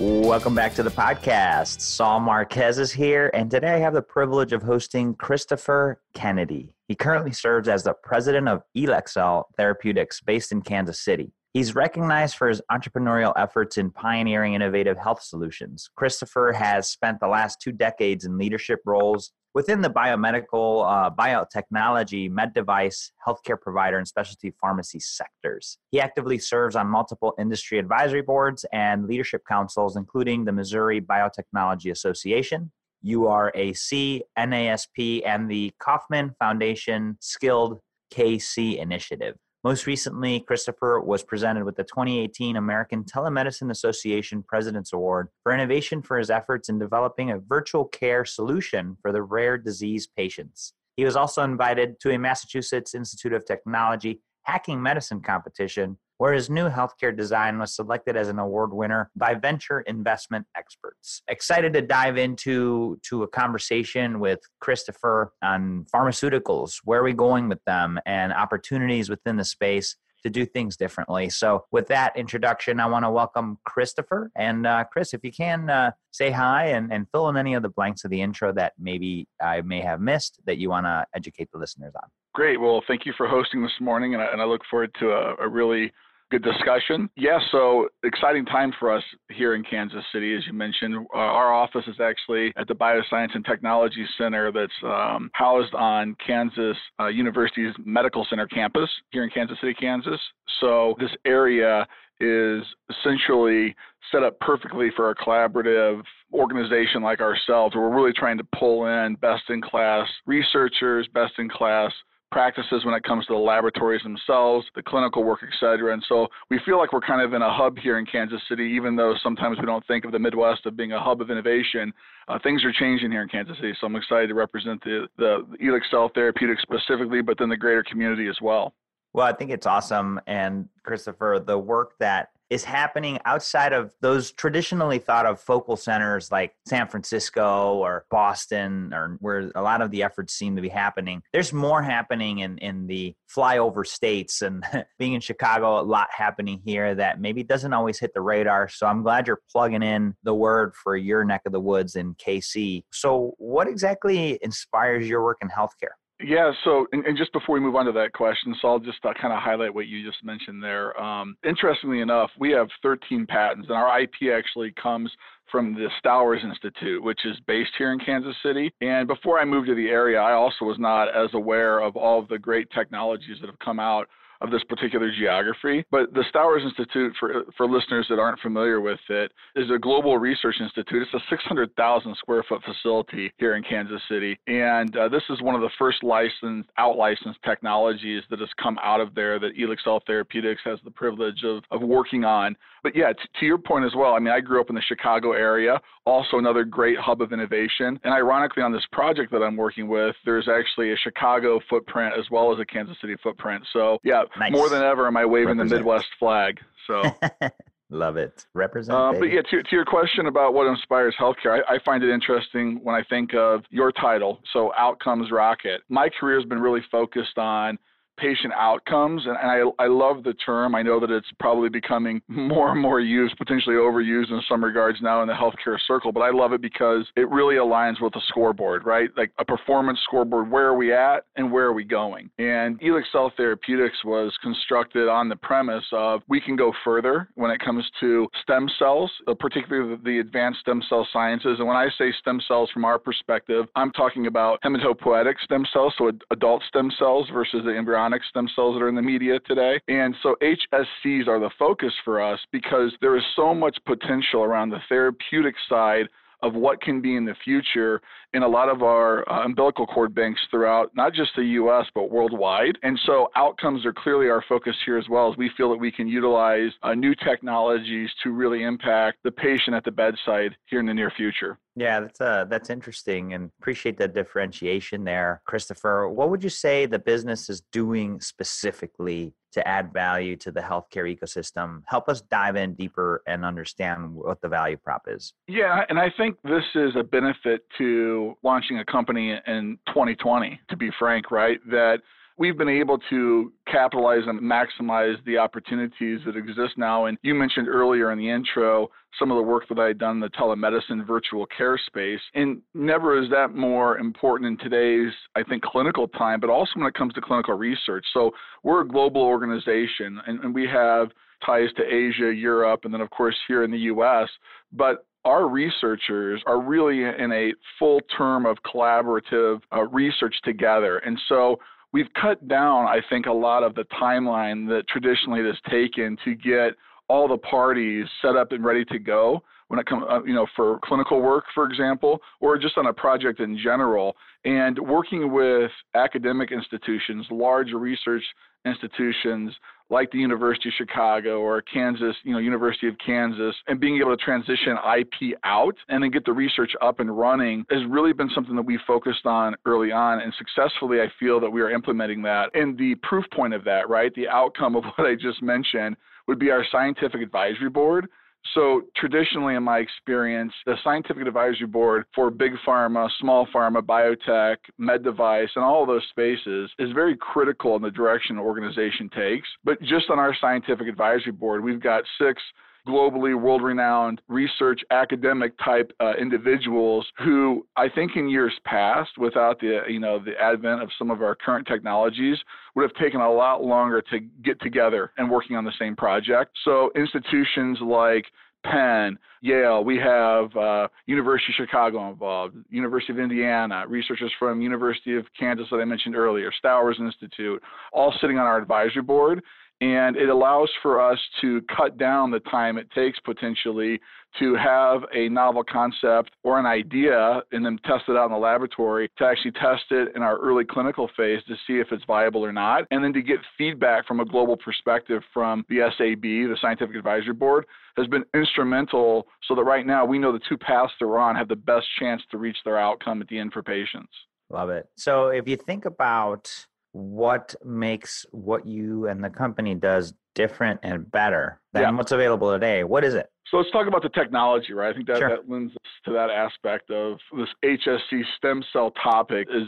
Welcome back to the podcast. Saul Marquez is here, and today I have the privilege of hosting Christopher Kennedy. He currently serves as the president of Elixell Therapeutics based in Kansas City. He's recognized for his entrepreneurial efforts in pioneering innovative health solutions. Christopher has spent the last two decades in leadership roles within the biomedical, uh, biotechnology, med device, healthcare provider, and specialty pharmacy sectors. He actively serves on multiple industry advisory boards and leadership councils, including the Missouri Biotechnology Association, URAC, NASP, and the Kauffman Foundation Skilled KC Initiative. Most recently, Christopher was presented with the 2018 American Telemedicine Association President's Award for innovation for his efforts in developing a virtual care solution for the rare disease patients. He was also invited to a Massachusetts Institute of Technology hacking medicine competition where his new healthcare design was selected as an award winner by venture investment experts. Excited to dive into to a conversation with Christopher on pharmaceuticals, where are we going with them, and opportunities within the space to do things differently. So, with that introduction, I want to welcome Christopher. And uh, Chris, if you can uh, say hi and, and fill in any of the blanks of the intro that maybe I may have missed that you want to educate the listeners on. Great. Well, thank you for hosting this morning, and I, and I look forward to a, a really good discussion. Yes, yeah, so exciting time for us here in Kansas City, as you mentioned. Uh, our office is actually at the Bioscience and Technology Center that's um, housed on Kansas uh, University's Medical Center campus here in Kansas City, Kansas. So this area is essentially set up perfectly for a collaborative organization like ourselves. We're really trying to pull in best in class researchers, best in class practices when it comes to the laboratories themselves, the clinical work, et cetera. And so we feel like we're kind of in a hub here in Kansas City, even though sometimes we don't think of the Midwest of being a hub of innovation. Uh, things are changing here in Kansas City. So I'm excited to represent the, the Elixell Therapeutics specifically, but then the greater community as well. Well, I think it's awesome. And Christopher, the work that is happening outside of those traditionally thought of focal centers like San Francisco or Boston or where a lot of the efforts seem to be happening. There's more happening in, in the flyover states and being in Chicago, a lot happening here that maybe doesn't always hit the radar. So I'm glad you're plugging in the word for your neck of the woods in KC. So what exactly inspires your work in healthcare? Yeah, so and, and, just before we move on to that question, so I'll just uh, kind of highlight what you just mentioned there. Um, interestingly enough, we have 13 patents, and our IP actually comes from the Stowers Institute, which is based here in Kansas City. And before I moved to the area, I also was not as aware of all of the great technologies that have come out of this particular geography. But the Stowers Institute, for, for listeners that aren't familiar with it, is a global research institute. It's a 600,000 square foot facility here in Kansas City. And uh, this is one of the first licensed, out licensed technologies that has come out of there that Elixell Therapeutics has the privilege of, of working on. But yeah, t- to your point as well, I mean, I grew up in the Chicago area, also another great hub of innovation. And ironically, on this project that I'm working with, there's actually a Chicago footprint as well as a Kansas City footprint. So yeah, nice. more than ever am I waving Represent. the Midwest flag. So. Love it. Represent. Uh, but yeah, to, to your question about what inspires healthcare, I, I, find it interesting when I think of your title, so Outcomes Rocket. My career has been really focused on patient outcomes. And, and I, I love the term. I know that it's probably becoming more and more used, potentially overused in some regards now in the healthcare circle, but I love it because it really aligns with a scoreboard, right? Like a performance scoreboard. Where are we at and where are we going? And Elixell Therapeutics was constructed on the premise of we can go further when it comes to stem cells, uh, particularly the advanced stem cell sciences. And when I say stem cells from our perspective, I'm talking about hematopoietic stem cells, so adult stem cells versus the embryonic embryonic stem cells that are in the media today. And so HSCs are the focus for us because there is so much potential around the therapeutic side of what can be in the future in a lot of our uh, umbilical cord banks throughout not just the US but worldwide. And so outcomes are clearly our focus here as well as we feel that we can utilize uh, new technologies to really impact the patient at the bedside here in the near future. Yeah, that's uh, that's interesting, and appreciate the differentiation there, Christopher. What would you say the business is doing specifically to add value to the healthcare ecosystem. Help us dive in deeper and understand what the value prop is. Yeah, and I think this is a benefit to launching a company in 2020, to be frank, right? That we've been able to capitalize and maximize the opportunities that exist now. And you mentioned earlier in the intro some of the work that I had done in the telemedicine virtual care space. And never is that more important in today's, I think, clinical time, but also when it comes to clinical research. So we're a global organization and, and we have ties to Asia, Europe, and then, of course, here in the US. But our researchers are really in a full term of collaborative uh, research together. And so we've cut down, I think, a lot of the timeline that traditionally it has taken to get all the parties set up and ready to go when it comes, uh, you know, for clinical work, for example, or just on a project in general. And working with academic institutions, large research institutions like the University of Chicago or Kansas, you know, University of Kansas, and being able to transition IP out and then get the research up and running has really been something that we focused on early on. And successfully, I feel that we are implementing that. And the proof point of that, right, the outcome of what I just mentioned would be our scientific advisory board so, traditionally, in my experience, the scientific advisory board for big pharma, small pharma, biotech, med device, and all those spaces is very critical in the direction an organization takes. But just on our scientific advisory board, we've got six globally world renowned research academic type uh, individuals who I think in years past without the you know the advent of some of our current technologies would have taken a lot longer to get together and working on the same project. So institutions like Penn, Yale, we have uh, University of Chicago involved, University of Indiana, researchers from University of Kansas that I mentioned earlier, Stowers Institute, all sitting on our advisory board and it allows for us to cut down the time it takes potentially to have a novel concept or an idea and then test it out in the laboratory to actually test it in our early clinical phase to see if it's viable or not and then to get feedback from a global perspective from the SAB the scientific advisory board has been instrumental so that right now we know the two paths they're on have the best chance to reach their outcome at the end for patients. Love it. So if you think about what makes what you and the company does different and better than yeah. what's available today? What is it? So let's talk about the technology, right? I think that, sure. that lends us to that aspect of this HSC stem cell topic is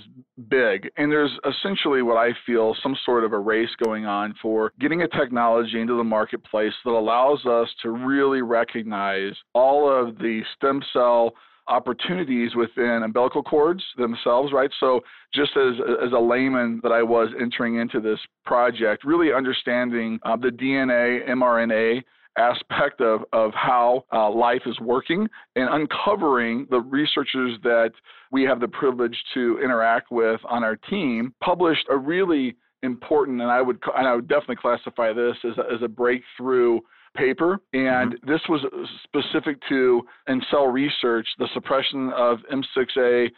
big. And there's essentially what I feel some sort of a race going on for getting a technology into the marketplace that allows us to really recognize all of the stem cell opportunities within umbilical cords themselves, right? So just as as a layman that I was entering into this project, really understanding uh, the DNA, mRNA aspect of, of how uh, life is working and uncovering the researchers that we have the privilege to interact with on our team published a really important and I would and I would definitely classify this as a, as a breakthrough paper, and mm-hmm. this was specific to in cell research the suppression of M6A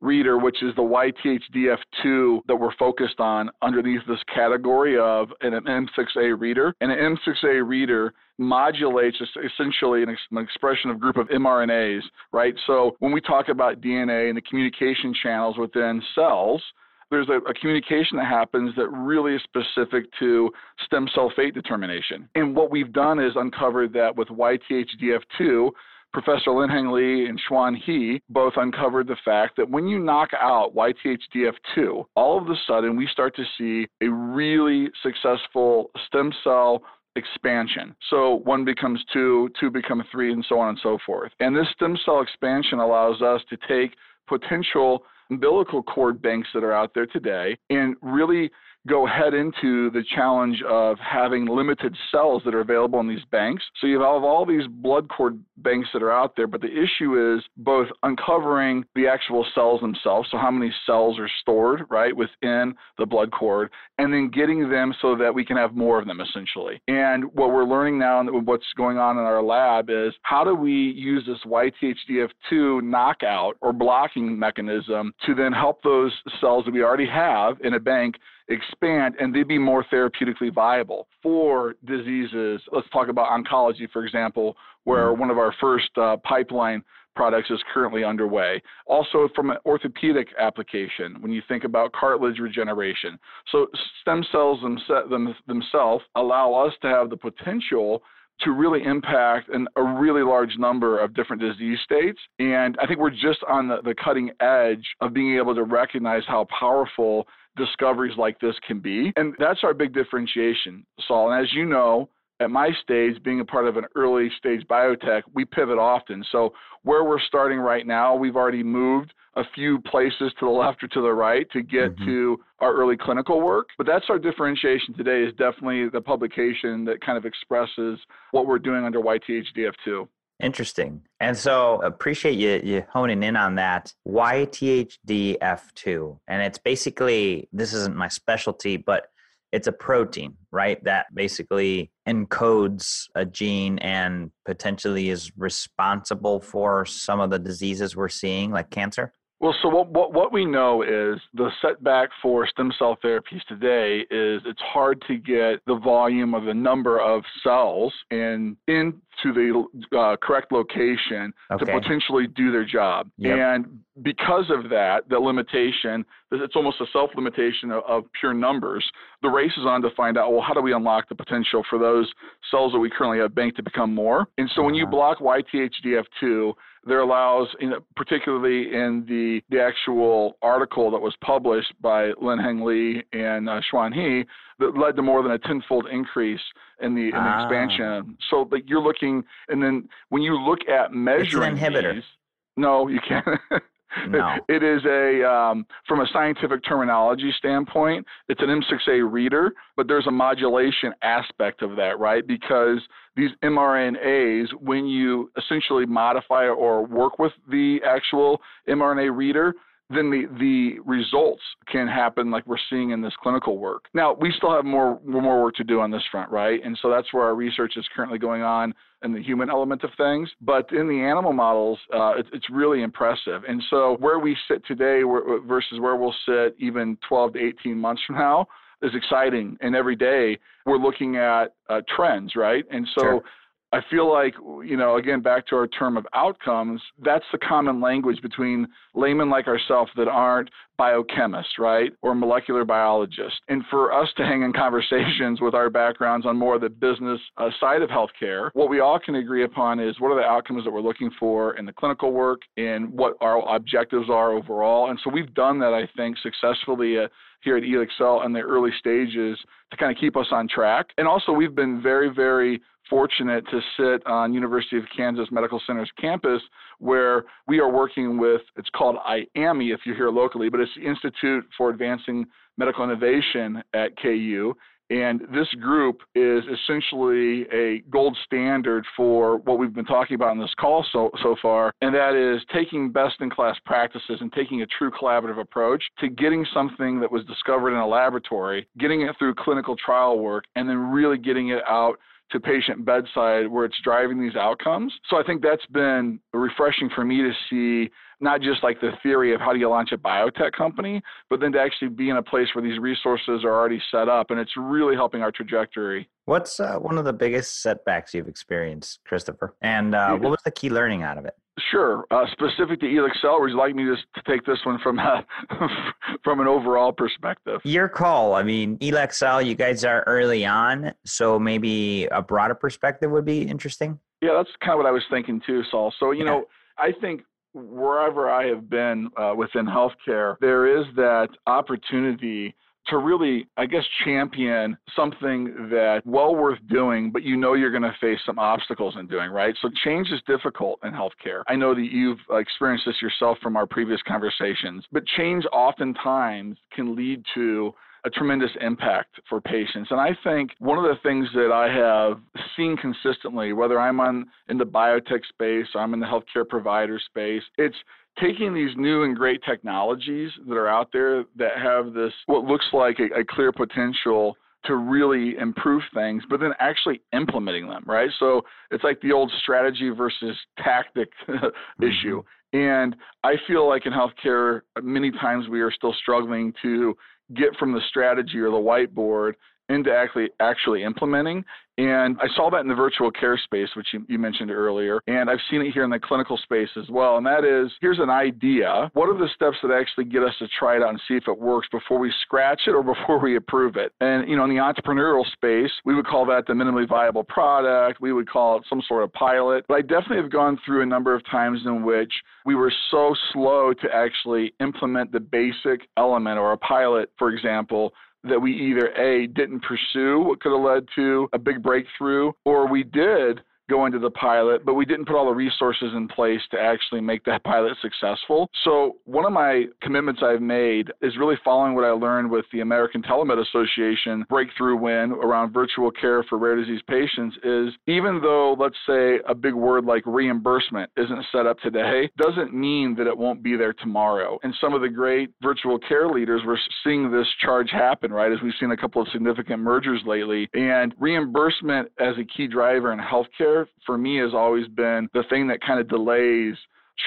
reader, which is the YTHDF2 that we're focused on underneath this category of an M6A reader. And an M6A reader modulates essentially an, expression of group of mRNAs, right? So when we talk about DNA and the communication channels within cells, there's a, a, communication that happens that really is specific to stem cell fate determination. And what we've done is uncovered that with YTHDF2, Professor Linheng Li and Chuan He both uncovered the fact that when you knock out YTHDF2, all of a sudden we start to see a really successful stem cell expansion. So one becomes two, two become three, and so on and so forth. And this stem cell expansion allows us to take potential umbilical cord banks that are out there today and really go head into the challenge of having limited cells that are available in these banks. So you have all these blood cord banks that are out there, but the issue is both uncovering the actual cells themselves, so how many cells are stored, right, within the blood cord, and then getting them so that we can have more of them essentially. And what we're learning now and what's going on in our lab is how do we use this YTHDF2 knockout or blocking mechanism to then help those cells that we already have in a bank expand and they'd be more therapeutically viable for diseases. Let's talk about oncology, for example, where mm-hmm. one of our first uh, pipeline products is currently underway. Also, from an orthopedic application, when you think about cartilage regeneration. So, stem cells themselves allow us to have the potential to really impact an, a really large number of different disease states. And I think we're just on the, the cutting edge of being able to recognize how powerful discoveries like this can be. And that's our big differentiation, Saul. And as you know, at my stage, being a part of an early stage biotech, we pivot often. So where we're starting right now, we've already moved a few places to the left or to the right to get mm-hmm. to our early clinical work. But that's our differentiation today is definitely the publication that kind of expresses what we're doing under YTHDF2. Interesting. And so appreciate you you honing in on that YTHDF2. And it's basically this isn't my specialty, but it's a protein, right? That basically encodes a gene and potentially is responsible for some of the diseases we're seeing, like cancer? Well, so what, what, what we know is the setback for stem cell therapies today is it's hard to get the volume of the number of cells and into the uh, correct location okay. to potentially do their job. Yep. And because of that, the limitation, it's almost a self limitation of, of, pure numbers. The race is on to find out, well, how do we unlock the potential for those cells that we currently have banked to become more? And so when you uh-huh. block YTHDF2, there allows, in, particularly in the, the actual article that was published by Linheng Li and uh, Chuan He, that led to more than a tenfold increase in the, in the ah. expansion. So like you're looking, and then when you look at measuring it's an inhibitor. These, no, you can't. No. It is a, um, from a scientific terminology standpoint, it's an M6A reader, but there's a modulation aspect of that, right? Because these mRNAs, when you essentially modify or work with the actual mRNA reader, then the, the results can happen like we're seeing in this clinical work. Now, we still have more, more work to do on this front, right? And so that's where our research is currently going on in the human element of things. But in the animal models, uh, it, it's really impressive. And so where we sit today versus where we'll sit even 12 to 18 months from now is exciting. And every day we're looking at uh, trends, right? And so sure I feel like, you know, again, back to our term of outcomes, that's the common language between laymen like ourselves that aren't biochemists, right, or molecular biologists. And for us to hang in conversations with our backgrounds on more of the business uh, side of healthcare, what we all can agree upon is what are the outcomes that we're looking for in the clinical work and what our objectives are overall. And so we've done that, I think, successfully. Uh, here at Elixell in the early stages to kind of keep us on track. And also, we've been very, very fortunate to sit on University of Kansas Medical Center's campus where we are working with, it's called IAMI if you're here locally, but Institute for Advancing Medical Innovation at KU. And this group is essentially a gold standard for what we've been talking about in this call so, so far, and that is taking best in class practices and taking a true collaborative approach to getting something that was discovered in a laboratory, getting it through clinical trial work, and then really getting it out to patient bedside where it's driving these outcomes. So I think that's been refreshing for me to see not just like the theory of how do you launch a biotech company, but then to actually be in a place where these resources are already set up and it's really helping our trajectory. What's uh, one of the biggest setbacks you've experienced, Christopher? And uh, what was the key learning out of it? Sure. Uh, specific to Elixell, would you like me to, to take this one from uh, from an overall perspective? Your call. I mean, Elixell, you guys are early on, so maybe a broader perspective would be interesting. Yeah, that's kind of what I was thinking too, Saul. So you yeah. know, I think wherever I have been uh, within healthcare, there is that opportunity to really, I guess, champion something that well worth doing, but you know you're going to face some obstacles in doing, right? So change is difficult in healthcare. I know that you've experienced this yourself from our previous conversations, but change oftentimes can lead to a tremendous impact for patients. And I think one of the things that I have seen consistently, whether I'm on in the biotech space or I'm in the healthcare provider space, it's taking these new and great technologies that are out there that have this what looks like a, a clear potential to really improve things, but then actually implementing them, right? So it's like the old strategy versus tactic issue. Mm-hmm. And I feel like in healthcare, many times we are still struggling to get from the strategy or the whiteboard into actually actually implementing. And I saw that in the virtual care space, which you, you, mentioned earlier. And I've seen it here in the clinical space as well. And that is here's an idea. What are the steps that actually get us to try it out and see if it works before we scratch it or before we approve it? And, you know, in the entrepreneurial space, we would call that the minimally viable product. We would call it some sort of pilot. But I definitely have gone through a number of times in which we were so slow to actually implement the basic element or a pilot, for example, that we either A, didn't pursue what could have led to a big breakthrough, or we did go into the pilot, but we didn't put all the resources in place to actually make that pilot successful. So, one of my commitments I've made is really following what I learned with the American Telemed Association breakthrough win around virtual care for rare disease patients is even though, let's say, a big word like reimbursement isn't set up today, doesn't mean that it won't be there tomorrow. And some of the great virtual care leaders, we're seeing this charge happen, right, as we've seen a couple of significant mergers lately. And reimbursement as a key driver in healthcare for me has always been the thing that kind of delays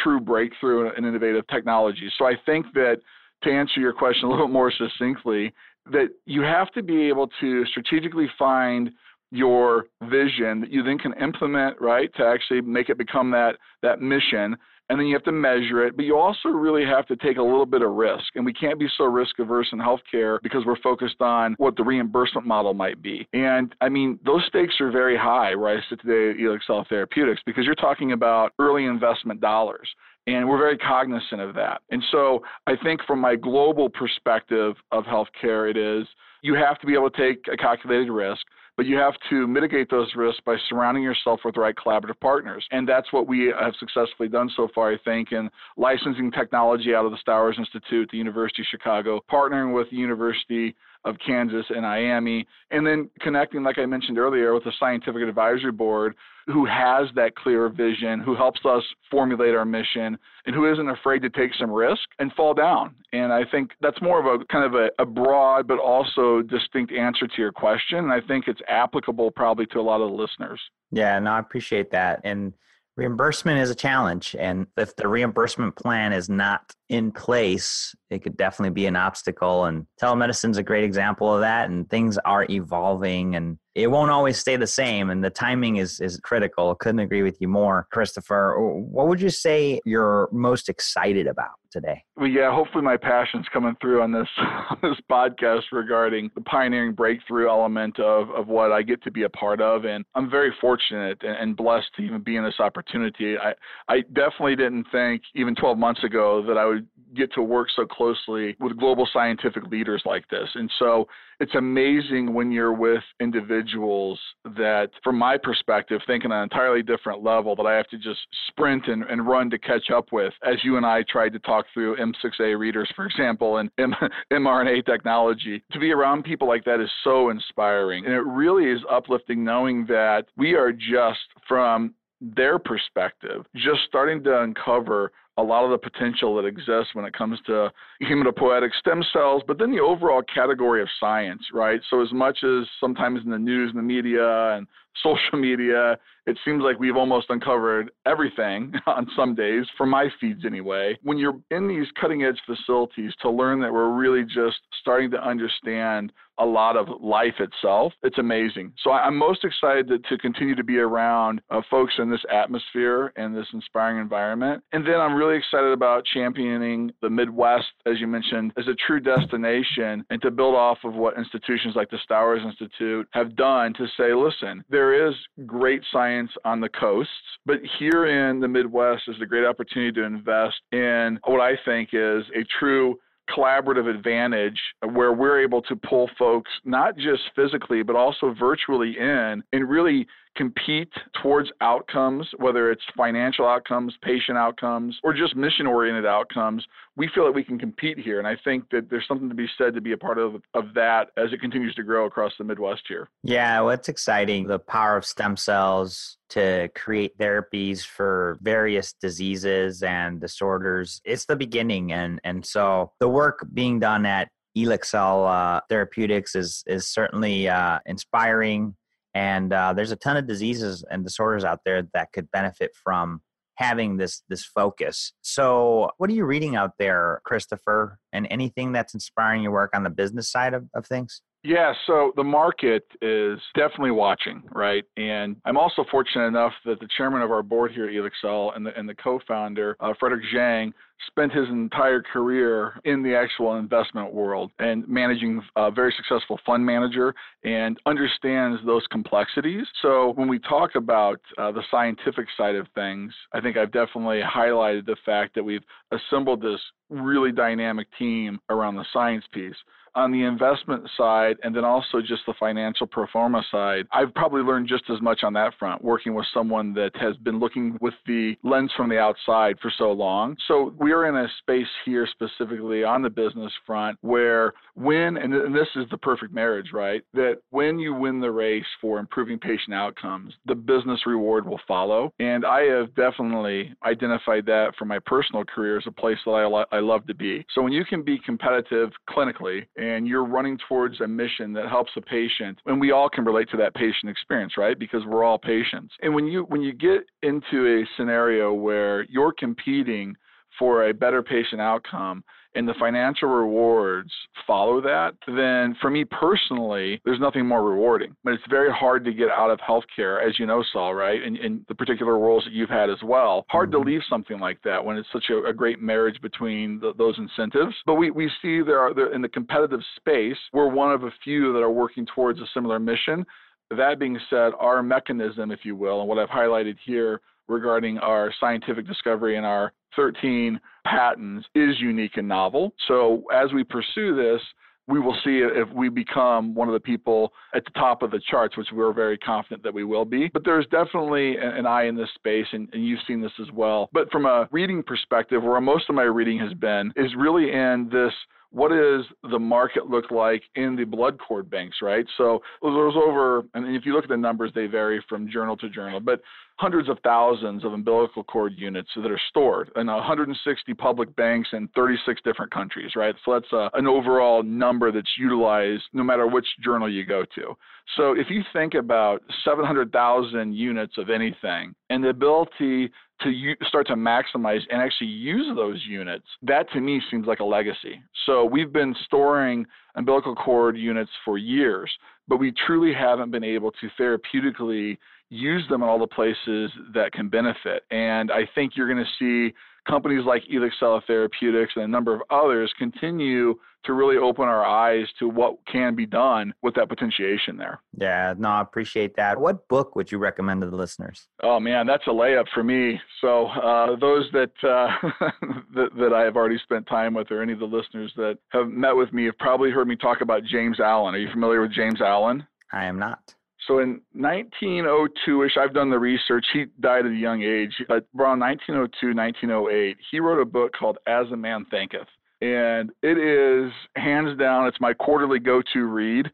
true breakthrough in innovative technology. So I think that to answer your question a little more succinctly, that you have to be able to strategically find your vision that you then can implement right to actually make it become that that mission and then you have to measure it. But you also really have to take a little bit of risk. And we can't be so risk averse in healthcare because we're focused on what the reimbursement model might be. And I mean, those stakes are very high where I sit today at Elixell Therapeutics because you're talking about early investment dollars. And we're very cognizant of that. And so I think from my global perspective of healthcare, it is you have to be able to take a calculated risk but you have to mitigate those risks by surrounding yourself with the right collaborative partners. And that's what we have successfully done so far, I think, in licensing technology out of the Stowers Institute, the University of Chicago, partnering with the University of Kansas and IAMI, and then connecting, like I mentioned earlier, with the Scientific Advisory Board who has that clear vision, who helps us formulate our mission, and who isn't afraid to take some risk and fall down. And I think that's more of a kind of a, a broad but also distinct answer to your question. And I think it's applicable probably to a lot of the listeners. Yeah, no, I appreciate that. And reimbursement is a challenge. And if the reimbursement plan is not in place, it could definitely be an obstacle. And telemedicine is a great example of that. And things are evolving and it won't always stay the same. And the timing is, is critical. Couldn't agree with you more, Christopher. What would you say you're most excited about today? Well, yeah, hopefully my passion's coming through on this, this podcast regarding the pioneering breakthrough element of, of what I get to be a part of. And I'm very fortunate and blessed to even be in this opportunity. I, I definitely didn't think even 12 months ago that I would get to work so closely with global scientific leaders like this. And so it's amazing when you're with individuals that, from my perspective, think on an entirely different level that I have to just sprint and, and run to catch up with. As you and I tried to talk through M6A readers, for example, and M- mRNA technology, to be around people like that is so inspiring. And it really is uplifting knowing that we are just from their perspective, just starting to uncover a lot of the potential that exists when it comes to hematopoietic stem cells, but then the overall category of science, right? So, as much as sometimes in the news and the media and social media, it seems like we've almost uncovered everything on some days, for my feeds anyway. When you're in these cutting edge facilities to learn that we're really just starting to understand a lot of life itself, it's amazing. So I'm most excited to, continue to be around uh, folks in this atmosphere and this inspiring environment. And then I'm really excited about championing the Midwest, as you mentioned, as a true destination and to build off of what institutions like the Stowers Institute have done to say, listen, there is great science on the coasts, but here in the Midwest is a great opportunity to invest in what I think is a true collaborative advantage where we're able to pull folks not just physically but also virtually in and really compete towards outcomes, whether it's financial outcomes, patient outcomes, or just mission oriented outcomes, we feel that we can compete here. And I think that there's something to be said to be a part of, of that as it continues to grow across the Midwest here. Yeah, well, it's exciting. The power of stem cells to create therapies for various diseases and disorders. It's the beginning. And, and so the work being done at Elixell uh, Therapeutics is, is certainly uh, inspiring and uh, there's a ton of diseases and disorders out there that could benefit from having this this focus. So what are you reading out there christopher? And anything that's inspiring your work on the business side of, of things Yeah, so the market is definitely watching, right? And I'm also fortunate enough that the chairman of our board here at Elixell and the, and the co-founder, uh, Frederick Zhang, spent his entire career in the actual investment world and managing a very successful fund manager and understands those complexities. So when we talk about uh, the scientific side of things, I think I've definitely highlighted the fact that we've assembled this really dynamic team around the science piece on the investment side and then also just the financial pro forma side, I've probably learned just as much on that front working with someone that has been looking with the lens from the outside for so long. So we are in a space here specifically on the business front where when, and this is the perfect marriage, right? That when you win the race for improving patient outcomes, the business reward will follow. And I have definitely identified that for my personal career as a place that I, I love to be. So when you can be competitive clinically and you're running towards a mission that helps a patient and we all can relate to that patient experience right? Because we're all patients. And when you when you get into a scenario where you're competing for a better patient outcome and the financial rewards follow that, then for me personally, there's nothing more rewarding. But it's very hard to get out of healthcare, as you know, Saul, right? And in the particular roles that you've had as well. Hard mm-hmm. to leave something like that when it's such a, a great marriage between the, those incentives. But we, we see there are there, in the competitive space, we're one of a few that are working towards a similar mission. That being said, our mechanism, if you will, and what I've highlighted here regarding our scientific discovery and our 13 patents is unique and novel. So as we pursue this, we will see if we become one of the people at the top of the charts, which we're very confident that we will be. But there's definitely an eye in this space, and, and, you've seen this as well. But from a reading perspective, where most of my reading has been, is really in this what does the market look like in the blood cord banks, right? So there's over, and if you look at the numbers, they vary from journal to journal, but hundreds of thousands of umbilical cord units that are stored in 160 public banks in 36 different countries, right? So that's a, an overall number that's utilized no matter which journal you go to. So if you think about 700,000 units of anything and the ability to u- start to maximize and actually use those units, that to me seems like a legacy. So we've been storing umbilical cord units for years, but we truly haven't been able to therapeutically use them in all the places that can benefit. And I think you're going to see companies like Elixella Therapeutics and a number of others continue to really open our eyes to what can be done with that potentiation there. Yeah, no, I appreciate that. What book would you recommend to the listeners? Oh man, that's a layup for me. So uh, those that, uh, that that I have already spent time with, or any of the listeners that have met with me, have probably heard me talk about James Allen. Are you familiar with James Allen? I am not. So in 1902ish, I've done the research. He died at a young age, but around 1902, 1908, he wrote a book called As a Man Thinketh, and it is hands down. It's my quarterly go-to read.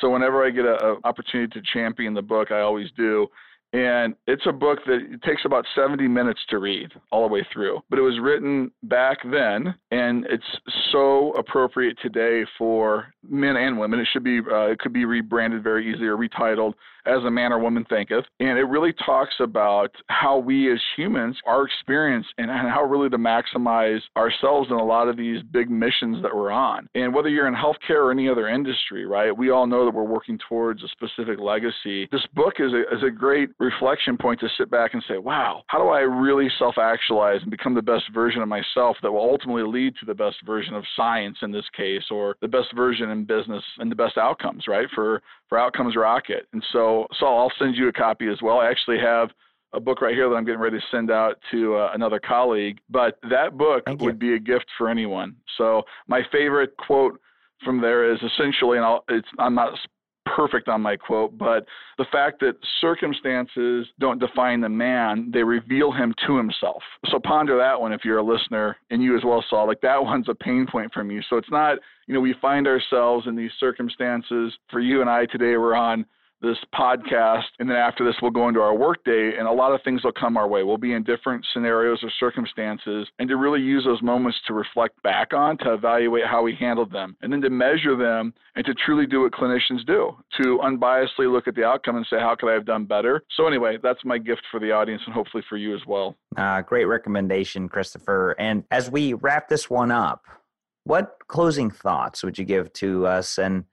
So whenever I get an opportunity to champion the book, I always do. And it's a book that takes about 70 minutes to read all the way through. But it was written back then, and it's so appropriate today for men and women. It should be, uh, it could be rebranded very easily or retitled as a man or woman thinketh. And it really talks about how we as humans, our experience, and how really to maximize ourselves in a lot of these big missions that we're on. And whether you're in healthcare or any other industry, right, we all know that we're working towards a specific legacy. This book is a, is a great reflection point to sit back and say, wow, how do I really self actualize and become the best version of myself that will ultimately lead to the best version of science in this case, or the best version in business and the best outcomes, right, for, for Outcomes Rocket. And so, Saul, I'll send you a copy as well. I actually have a book right here that I'm getting ready to send out to uh, another colleague, but that book would be a gift for anyone. So, my favorite quote from there is essentially, and I'll, it's, I'm not perfect on my quote, but the fact that circumstances don't define the man, they reveal him to himself. So ponder that one if you're a listener, and you as well, Saul Like that one's a pain point for me. So it's not, you know, we find ourselves in these circumstances. For you and I today, we're on this podcast, and then after this, we'll go into our workday, and a lot of things will come our way. We'll be in different scenarios or circumstances, and to really use those moments to reflect back on, to evaluate how we handled them, and then to measure them, and to truly do what clinicians do, to unbiasedly look at the outcome and say, how could I have done better? So, anyway, that's my gift for the audience, and hopefully for you as well. Uh, great recommendation, Christopher. And as we wrap this one up, what closing thoughts would you give to us and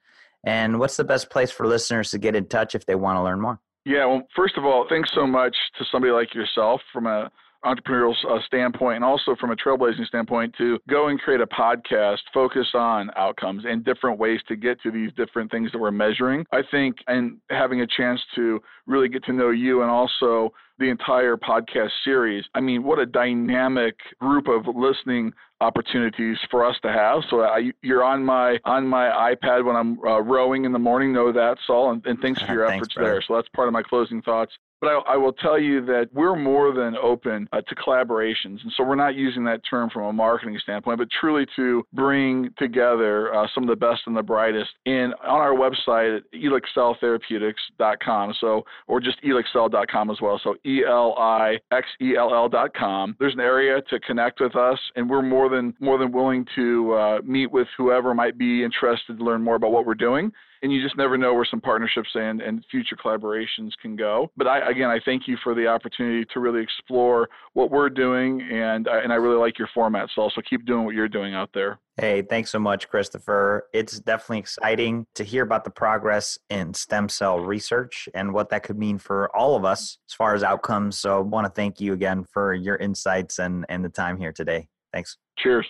And what's the best place for listeners to get in touch if they want to learn more? Yeah, well, first of all, thanks so much to somebody like yourself from a entrepreneurial uh, standpoint and also from a trailblazing standpoint to go and create a podcast focus on outcomes and different ways to get to these different things that we're measuring. I think and having a chance to really get to know you and also the entire podcast series. I mean, what a dynamic group of listening opportunities for us to have. So I, you're on my on my iPad when I'm uh, rowing in the morning. Know that, Saul, and, and thanks for your thanks, efforts brother. there. So that's part of my closing thoughts. But I, I, will tell you that we're more than open uh, to collaborations. And so we're not using that term from a marketing standpoint, but truly to bring together uh, some of the best and the brightest And on our website at elixelltherapeutics.com. So, or just elixell.com as well. So E L I X E L L.com. There's an area to connect with us, and we're more than more than willing to uh, meet with whoever might be interested to learn more about what we're doing and you just never know where some partnerships and, and future collaborations can go. But I, again, I thank you for the opportunity to really explore what we're doing, and and I really like your format, so also keep doing what you're doing out there. Hey, thanks so much, Christopher. It's definitely exciting to hear about the progress in stem cell research and what that could mean for all of us as far as outcomes. So I want to thank you again for your insights and, and the time here today. Thanks. Cheers.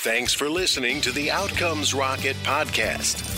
Thanks for listening to the Outcomes Rocket podcast.